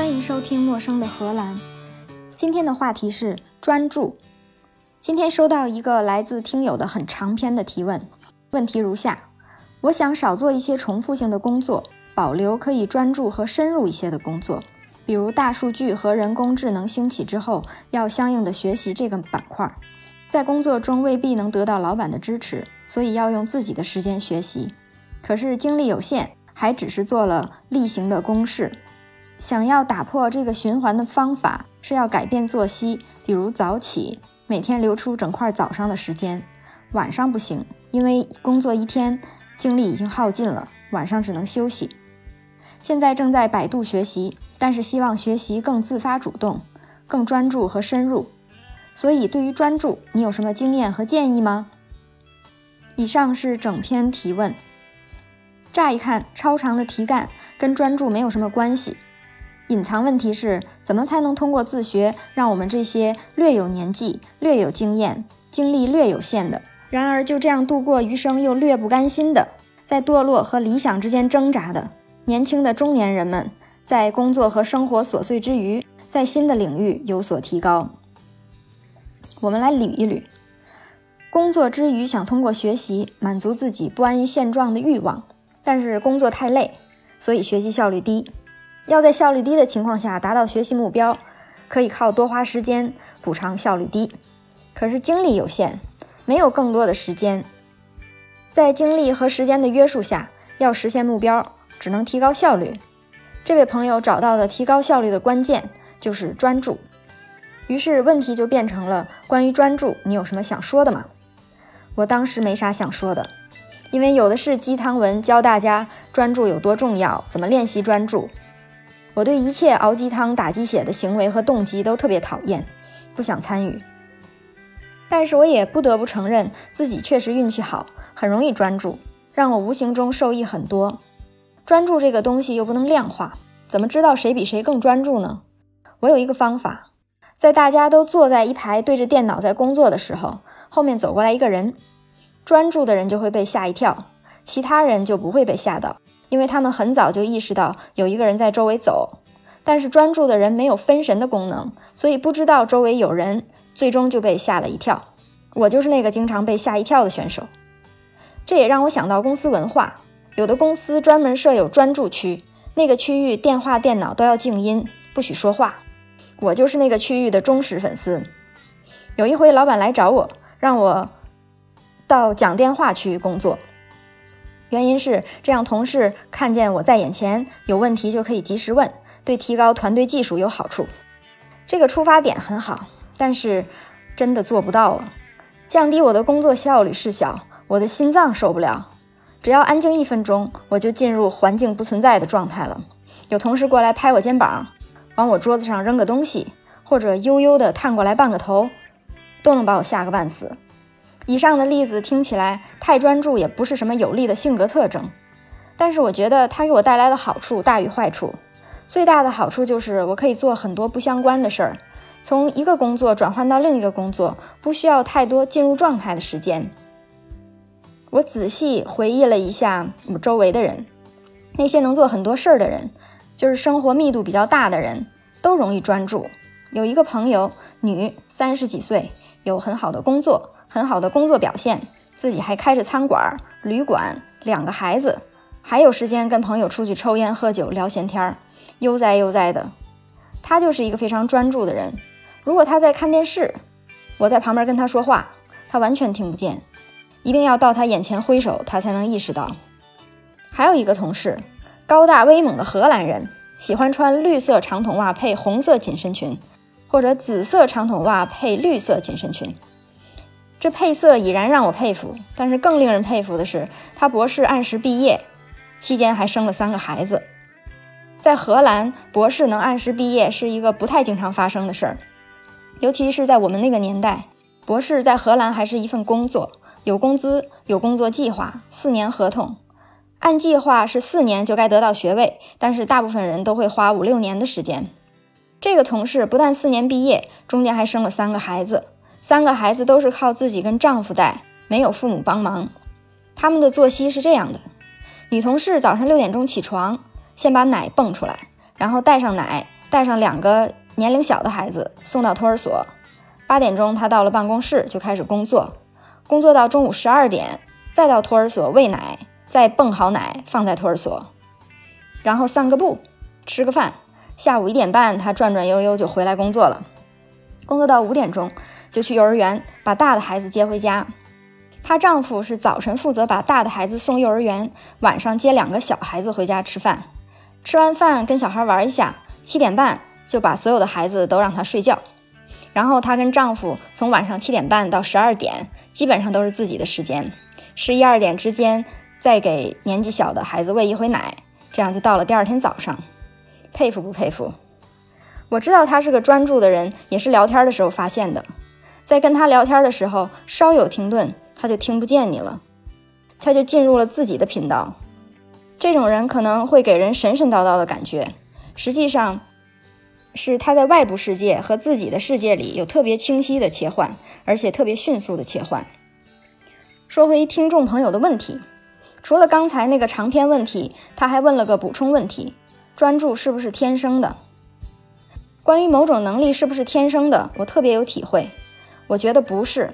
欢迎收听《陌生的荷兰》。今天的话题是专注。今天收到一个来自听友的很长篇的提问，问题如下：我想少做一些重复性的工作，保留可以专注和深入一些的工作。比如大数据和人工智能兴起之后，要相应的学习这个板块。在工作中未必能得到老板的支持，所以要用自己的时间学习。可是精力有限，还只是做了例行的公事。想要打破这个循环的方法是要改变作息，比如早起，每天留出整块早上的时间，晚上不行，因为工作一天精力已经耗尽了，晚上只能休息。现在正在百度学习，但是希望学习更自发主动，更专注和深入。所以对于专注，你有什么经验和建议吗？以上是整篇提问。乍一看，超长的题干跟专注没有什么关系。隐藏问题是怎么才能通过自学，让我们这些略有年纪、略有经验、精力略有限的，然而就这样度过余生又略不甘心的，在堕落和理想之间挣扎的年轻的中年人们，在工作和生活琐碎之余，在新的领域有所提高。我们来捋一捋：工作之余想通过学习满足自己不安于现状的欲望，但是工作太累，所以学习效率低。要在效率低的情况下达到学习目标，可以靠多花时间补偿效率低。可是精力有限，没有更多的时间，在精力和时间的约束下，要实现目标，只能提高效率。这位朋友找到的提高效率的关键就是专注。于是问题就变成了：关于专注，你有什么想说的吗？我当时没啥想说的，因为有的是鸡汤文教大家专注有多重要，怎么练习专注。我对一切熬鸡汤、打鸡血的行为和动机都特别讨厌，不想参与。但是我也不得不承认，自己确实运气好，很容易专注，让我无形中受益很多。专注这个东西又不能量化，怎么知道谁比谁更专注呢？我有一个方法，在大家都坐在一排对着电脑在工作的时候，后面走过来一个人，专注的人就会被吓一跳，其他人就不会被吓到。因为他们很早就意识到有一个人在周围走，但是专注的人没有分神的功能，所以不知道周围有人，最终就被吓了一跳。我就是那个经常被吓一跳的选手。这也让我想到公司文化，有的公司专门设有专注区，那个区域电话、电脑都要静音，不许说话。我就是那个区域的忠实粉丝。有一回，老板来找我，让我到讲电话区工作。原因是这样，同事看见我在眼前，有问题就可以及时问，对提高团队技术有好处。这个出发点很好，但是真的做不到啊！降低我的工作效率是小，我的心脏受不了。只要安静一分钟，我就进入环境不存在的状态了。有同事过来拍我肩膀，往我桌子上扔个东西，或者悠悠地探过来半个头，都能把我吓个半死。以上的例子听起来太专注，也不是什么有利的性格特征。但是我觉得它给我带来的好处大于坏处。最大的好处就是我可以做很多不相关的事儿，从一个工作转换到另一个工作，不需要太多进入状态的时间。我仔细回忆了一下我周围的人，那些能做很多事儿的人，就是生活密度比较大的人，都容易专注。有一个朋友，女，三十几岁，有很好的工作。很好的工作表现，自己还开着餐馆、旅馆，两个孩子，还有时间跟朋友出去抽烟、喝酒、聊闲天儿，悠哉悠哉的。他就是一个非常专注的人。如果他在看电视，我在旁边跟他说话，他完全听不见，一定要到他眼前挥手，他才能意识到。还有一个同事，高大威猛的荷兰人，喜欢穿绿色长筒袜配红色紧身裙，或者紫色长筒袜配绿色紧身裙。这配色已然让我佩服，但是更令人佩服的是，他博士按时毕业，期间还生了三个孩子。在荷兰，博士能按时毕业是一个不太经常发生的事儿，尤其是在我们那个年代，博士在荷兰还是一份工作，有工资，有工作计划，四年合同，按计划是四年就该得到学位，但是大部分人都会花五六年的时间。这个同事不但四年毕业，中间还生了三个孩子。三个孩子都是靠自己跟丈夫带，没有父母帮忙。他们的作息是这样的：女同事早上六点钟起床，先把奶泵出来，然后带上奶，带上两个年龄小的孩子送到托儿所。八点钟，他到了办公室就开始工作，工作到中午十二点，再到托儿所喂奶，再泵好奶放在托儿所，然后散个步，吃个饭。下午一点半，他转转悠悠就回来工作了。工作到五点钟，就去幼儿园把大的孩子接回家。她丈夫是早晨负责把大的孩子送幼儿园，晚上接两个小孩子回家吃饭。吃完饭跟小孩玩一下，七点半就把所有的孩子都让他睡觉。然后她跟丈夫从晚上七点半到十二点，基本上都是自己的时间。十一二点之间再给年纪小的孩子喂一回奶，这样就到了第二天早上。佩服不佩服？我知道他是个专注的人，也是聊天的时候发现的。在跟他聊天的时候，稍有停顿，他就听不见你了，他就进入了自己的频道。这种人可能会给人神神叨叨的感觉，实际上。是他在外部世界和自己的世界里有特别清晰的切换，而且特别迅速的切换。说回听众朋友的问题，除了刚才那个长篇问题，他还问了个补充问题：专注是不是天生的？关于某种能力是不是天生的，我特别有体会。我觉得不是。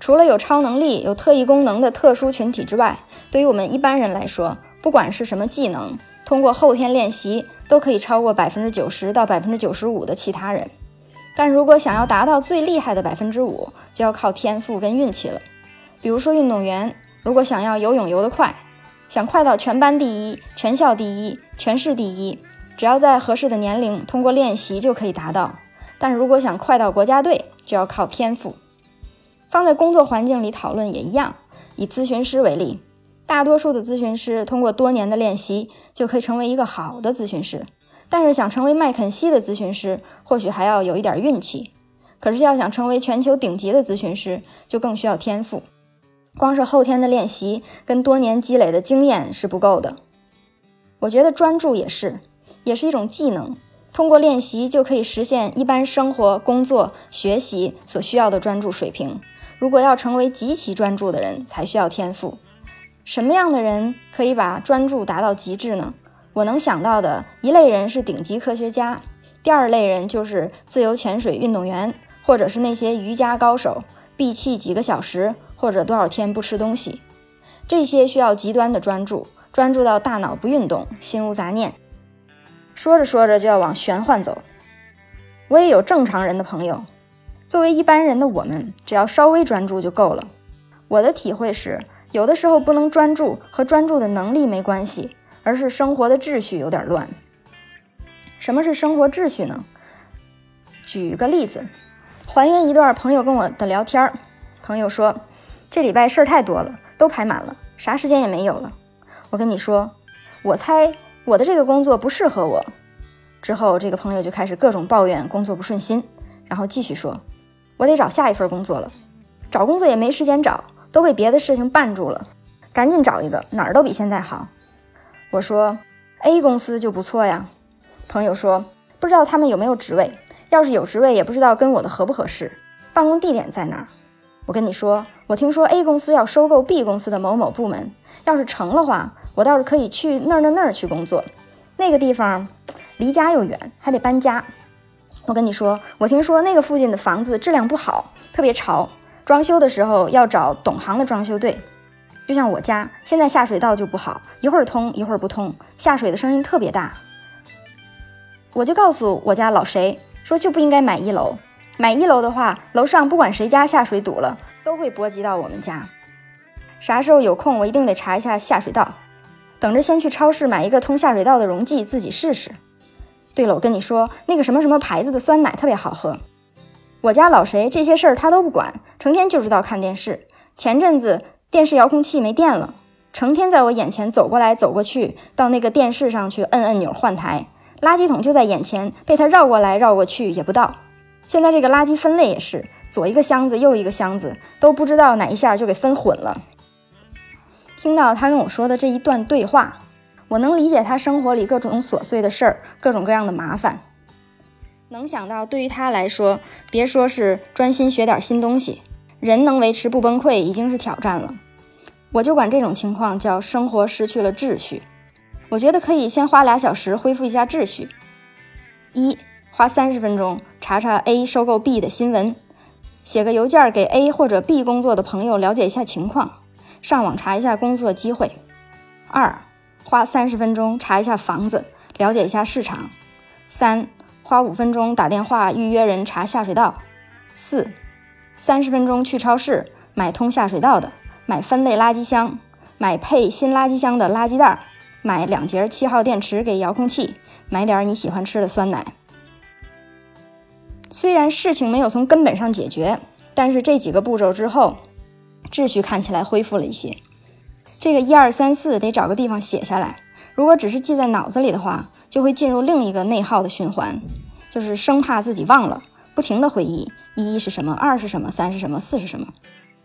除了有超能力、有特异功能的特殊群体之外，对于我们一般人来说，不管是什么技能。通过后天练习，都可以超过百分之九十到百分之九十五的其他人。但如果想要达到最厉害的百分之五，就要靠天赋跟运气了。比如说运动员，如果想要游泳游得快，想快到全班第一、全校第一、全市第一，只要在合适的年龄，通过练习就可以达到。但如果想快到国家队，就要靠天赋。放在工作环境里讨论也一样。以咨询师为例。大多数的咨询师通过多年的练习就可以成为一个好的咨询师，但是想成为麦肯锡的咨询师，或许还要有一点运气。可是要想成为全球顶级的咨询师，就更需要天赋。光是后天的练习跟多年积累的经验是不够的。我觉得专注也是，也是一种技能，通过练习就可以实现一般生活、工作、学习所需要的专注水平。如果要成为极其专注的人，才需要天赋。什么样的人可以把专注达到极致呢？我能想到的一类人是顶级科学家，第二类人就是自由潜水运动员，或者是那些瑜伽高手，闭气几个小时或者多少天不吃东西。这些需要极端的专注，专注到大脑不运动，心无杂念。说着说着就要往玄幻走。我也有正常人的朋友，作为一般人的我们，只要稍微专注就够了。我的体会是。有的时候不能专注和专注的能力没关系，而是生活的秩序有点乱。什么是生活秩序呢？举个例子，还原一段朋友跟我的聊天儿。朋友说，这礼拜事儿太多了，都排满了，啥时间也没有了。我跟你说，我猜我的这个工作不适合我。之后这个朋友就开始各种抱怨工作不顺心，然后继续说，我得找下一份工作了，找工作也没时间找。都被别的事情绊住了，赶紧找一个哪儿都比现在好。我说 A 公司就不错呀。朋友说不知道他们有没有职位，要是有职位也不知道跟我的合不合适。办公地点在哪儿？我跟你说，我听说 A 公司要收购 B 公司的某某部门，要是成了话，我倒是可以去那儿那儿那儿去工作。那个地方离家又远，还得搬家。我跟你说，我听说那个附近的房子质量不好，特别潮。装修的时候要找懂行的装修队，就像我家现在下水道就不好，一会儿通一会儿不通，下水的声音特别大。我就告诉我家老谁说就不应该买一楼，买一楼的话，楼上不管谁家下水堵了，都会波及到我们家。啥时候有空，我一定得查一下下水道，等着先去超市买一个通下水道的溶剂自己试试。对了，我跟你说，那个什么什么牌子的酸奶特别好喝。我家老谁这些事儿他都不管，成天就知道看电视。前阵子电视遥控器没电了，成天在我眼前走过来走过去，到那个电视上去摁摁钮换台。垃圾桶就在眼前，被他绕过来绕过去也不到。现在这个垃圾分类也是，左一个箱子右一个箱子，都不知道哪一下就给分混了。听到他跟我说的这一段对话，我能理解他生活里各种琐碎的事儿，各种各样的麻烦。能想到，对于他来说，别说是专心学点新东西，人能维持不崩溃已经是挑战了。我就管这种情况叫生活失去了秩序。我觉得可以先花俩小时恢复一下秩序。一、花三十分钟查查 A 收购 B 的新闻，写个邮件给 A 或者 B 工作的朋友了解一下情况，上网查一下工作机会。二、花三十分钟查一下房子，了解一下市场。三、花五分钟打电话预约人查下水道。四、三十分钟去超市买通下水道的，买分类垃圾箱，买配新垃圾箱的垃圾袋。买两节七号电池给遥控器，买点你喜欢吃的酸奶。虽然事情没有从根本上解决，但是这几个步骤之后，秩序看起来恢复了一些。这个一二三四得找个地方写下来，如果只是记在脑子里的话，就会进入另一个内耗的循环，就是生怕自己忘了，不停的回忆一是什么，二是什么，三是什么，四是什么。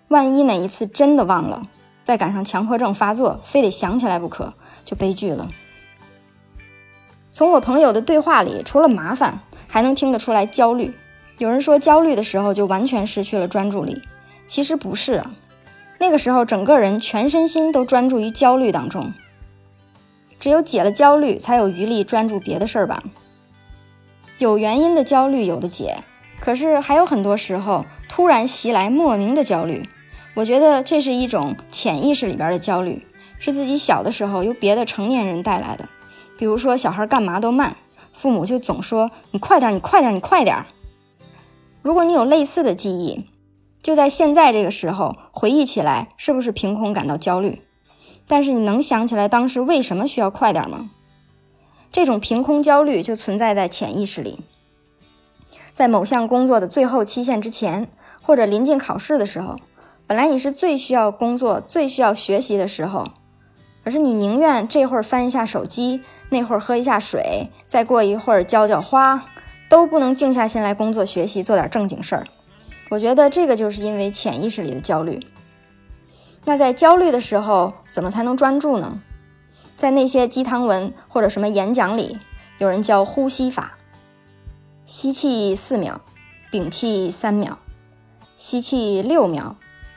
万一哪一次真的忘了。再赶上强迫症发作，非得想起来不可，就悲剧了。从我朋友的对话里，除了麻烦，还能听得出来焦虑。有人说焦虑的时候就完全失去了专注力，其实不是啊，那个时候整个人全身心都专注于焦虑当中。只有解了焦虑，才有余力专注别的事儿吧。有原因的焦虑有的解，可是还有很多时候突然袭来莫名的焦虑。我觉得这是一种潜意识里边的焦虑，是自己小的时候由别的成年人带来的。比如说，小孩干嘛都慢，父母就总说你快点，你快点，你快点。如果你有类似的记忆，就在现在这个时候回忆起来，是不是凭空感到焦虑？但是你能想起来当时为什么需要快点吗？这种凭空焦虑就存在在潜意识里，在某项工作的最后期限之前，或者临近考试的时候。本来你是最需要工作、最需要学习的时候，可是你宁愿这会儿翻一下手机，那会儿喝一下水，再过一会儿浇浇花，都不能静下心来工作、学习，做点正经事儿。我觉得这个就是因为潜意识里的焦虑。那在焦虑的时候，怎么才能专注呢？在那些鸡汤文或者什么演讲里，有人教呼吸法：吸气四秒，屏气三秒，吸气六秒。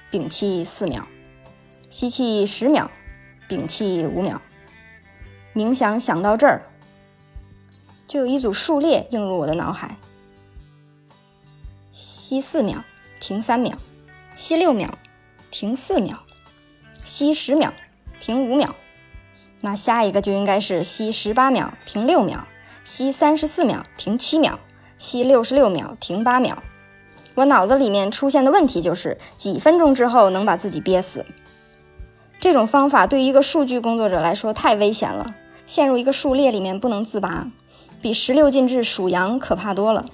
屏气四秒，吸气十秒，屏气五秒。冥想想到这儿，就有一组数列映入我的脑海：吸四秒，停三秒；吸六秒，停四秒；吸十秒，停五秒。那下一个就应该是吸十八秒，停六秒；吸三十四秒，停七秒；吸六十六秒，停八秒。我脑子里面出现的问题就是几分钟之后能把自己憋死。这种方法对于一个数据工作者来说太危险了，陷入一个数列里面不能自拔，比十六进制数羊可怕多了。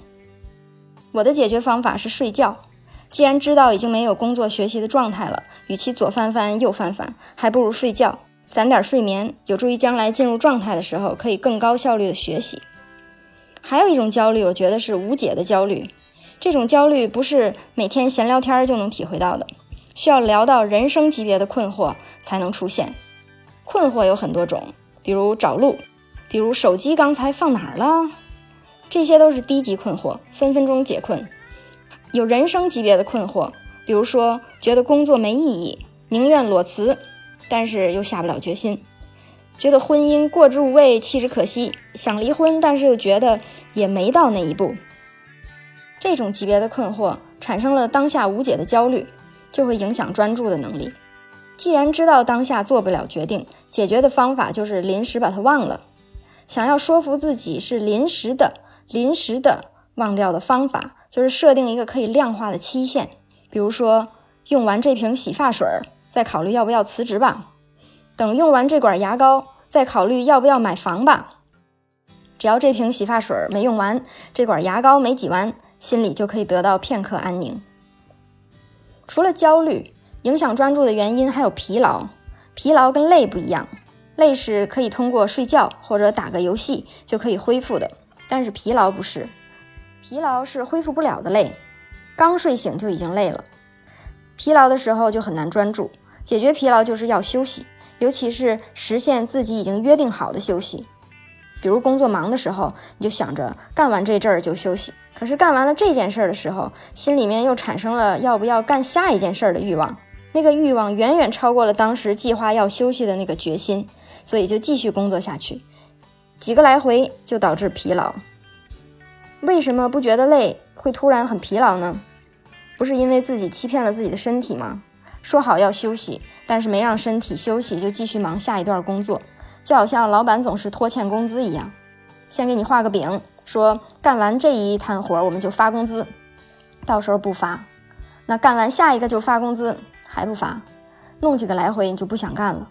我的解决方法是睡觉。既然知道已经没有工作学习的状态了，与其左翻翻右翻翻，还不如睡觉，攒点睡眠，有助于将来进入状态的时候可以更高效率的学习。还有一种焦虑，我觉得是无解的焦虑。这种焦虑不是每天闲聊天就能体会到的，需要聊到人生级别的困惑才能出现。困惑有很多种，比如找路，比如手机刚才放哪儿了，这些都是低级困惑，分分钟解困。有人生级别的困惑，比如说觉得工作没意义，宁愿裸辞，但是又下不了决心；觉得婚姻过之无味，弃之可惜，想离婚，但是又觉得也没到那一步。这种级别的困惑产生了当下无解的焦虑，就会影响专注的能力。既然知道当下做不了决定，解决的方法就是临时把它忘了。想要说服自己是临时的、临时的忘掉的方法，就是设定一个可以量化的期限。比如说，用完这瓶洗发水，再考虑要不要辞职吧；等用完这管牙膏，再考虑要不要买房吧。只要这瓶洗发水没用完，这管牙膏没挤完，心里就可以得到片刻安宁。除了焦虑，影响专注的原因还有疲劳。疲劳跟累不一样，累是可以通过睡觉或者打个游戏就可以恢复的，但是疲劳不是，疲劳是恢复不了的累。刚睡醒就已经累了，疲劳的时候就很难专注。解决疲劳就是要休息，尤其是实现自己已经约定好的休息。比如工作忙的时候，你就想着干完这阵儿就休息。可是干完了这件事儿的时候，心里面又产生了要不要干下一件事儿的欲望。那个欲望远远超过了当时计划要休息的那个决心，所以就继续工作下去。几个来回就导致疲劳。为什么不觉得累，会突然很疲劳呢？不是因为自己欺骗了自己的身体吗？说好要休息，但是没让身体休息，就继续忙下一段工作，就好像老板总是拖欠工资一样。先给你画个饼，说干完这一摊活我们就发工资，到时候不发，那干完下一个就发工资，还不发，弄几个来回你就不想干了。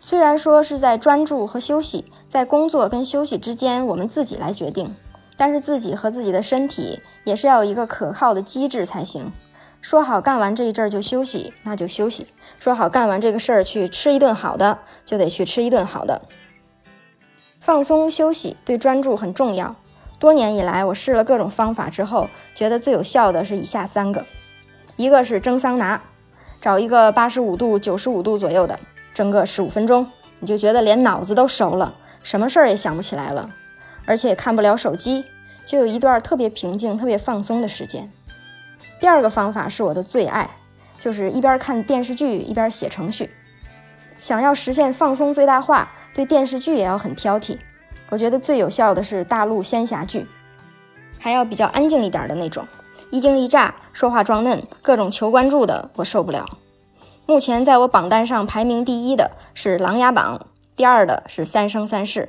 虽然说是在专注和休息，在工作跟休息之间，我们自己来决定，但是自己和自己的身体也是要有一个可靠的机制才行。说好干完这一阵儿就休息，那就休息；说好干完这个事儿去吃一顿好的，就得去吃一顿好的。放松休息对专注很重要。多年以来，我试了各种方法之后，觉得最有效的是以下三个：一个是蒸桑拿，找一个八十五度、九十五度左右的。蒸个十五分钟，你就觉得连脑子都熟了，什么事儿也想不起来了，而且也看不了手机，就有一段特别平静、特别放松的时间。第二个方法是我的最爱，就是一边看电视剧一边写程序。想要实现放松最大化，对电视剧也要很挑剔。我觉得最有效的是大陆仙侠剧，还要比较安静一点的那种，一惊一乍，说话装嫩，各种求关注的，我受不了。目前在我榜单上排名第一的是《琅琊榜》，第二的是《三生三世》。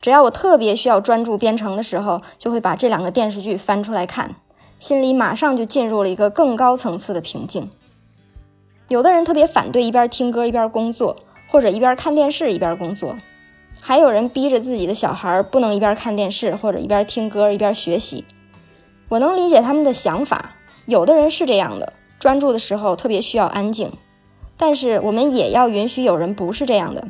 只要我特别需要专注编程的时候，就会把这两个电视剧翻出来看，心里马上就进入了一个更高层次的平静。有的人特别反对一边听歌一边工作，或者一边看电视一边工作，还有人逼着自己的小孩不能一边看电视或者一边听歌一边学习。我能理解他们的想法，有的人是这样的，专注的时候特别需要安静。但是我们也要允许有人不是这样的，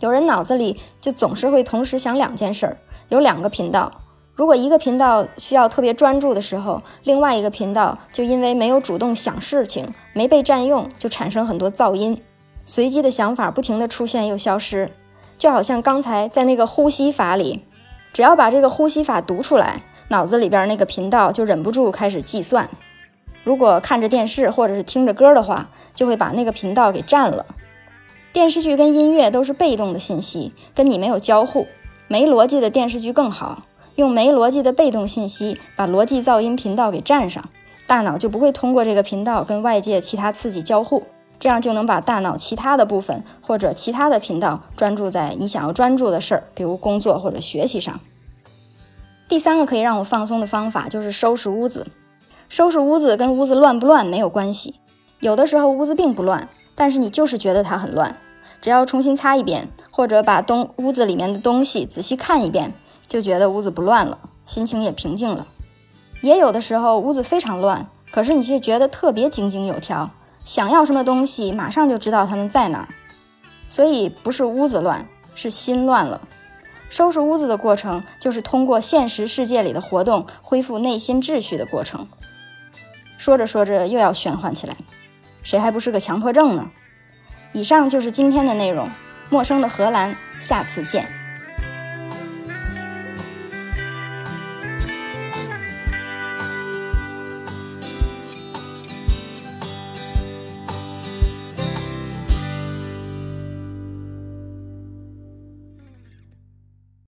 有人脑子里就总是会同时想两件事儿，有两个频道。如果一个频道需要特别专注的时候，另外一个频道就因为没有主动想事情，没被占用，就产生很多噪音，随机的想法不停的出现又消失，就好像刚才在那个呼吸法里，只要把这个呼吸法读出来，脑子里边那个频道就忍不住开始计算。如果看着电视或者是听着歌的话，就会把那个频道给占了。电视剧跟音乐都是被动的信息，跟你没有交互。没逻辑的电视剧更好，用没逻辑的被动信息把逻辑噪音频道给占上，大脑就不会通过这个频道跟外界其他刺激交互，这样就能把大脑其他的部分或者其他的频道专注在你想要专注的事儿，比如工作或者学习上。第三个可以让我放松的方法就是收拾屋子。收拾屋子跟屋子乱不乱没有关系，有的时候屋子并不乱，但是你就是觉得它很乱。只要重新擦一遍，或者把东屋子里面的东西仔细看一遍，就觉得屋子不乱了，心情也平静了。也有的时候屋子非常乱，可是你却觉得特别井井有条，想要什么东西马上就知道它们在哪儿。所以不是屋子乱，是心乱了。收拾屋子的过程，就是通过现实世界里的活动恢复内心秩序的过程。说着说着又要玄幻起来，谁还不是个强迫症呢？以上就是今天的内容，陌生的荷兰，下次见。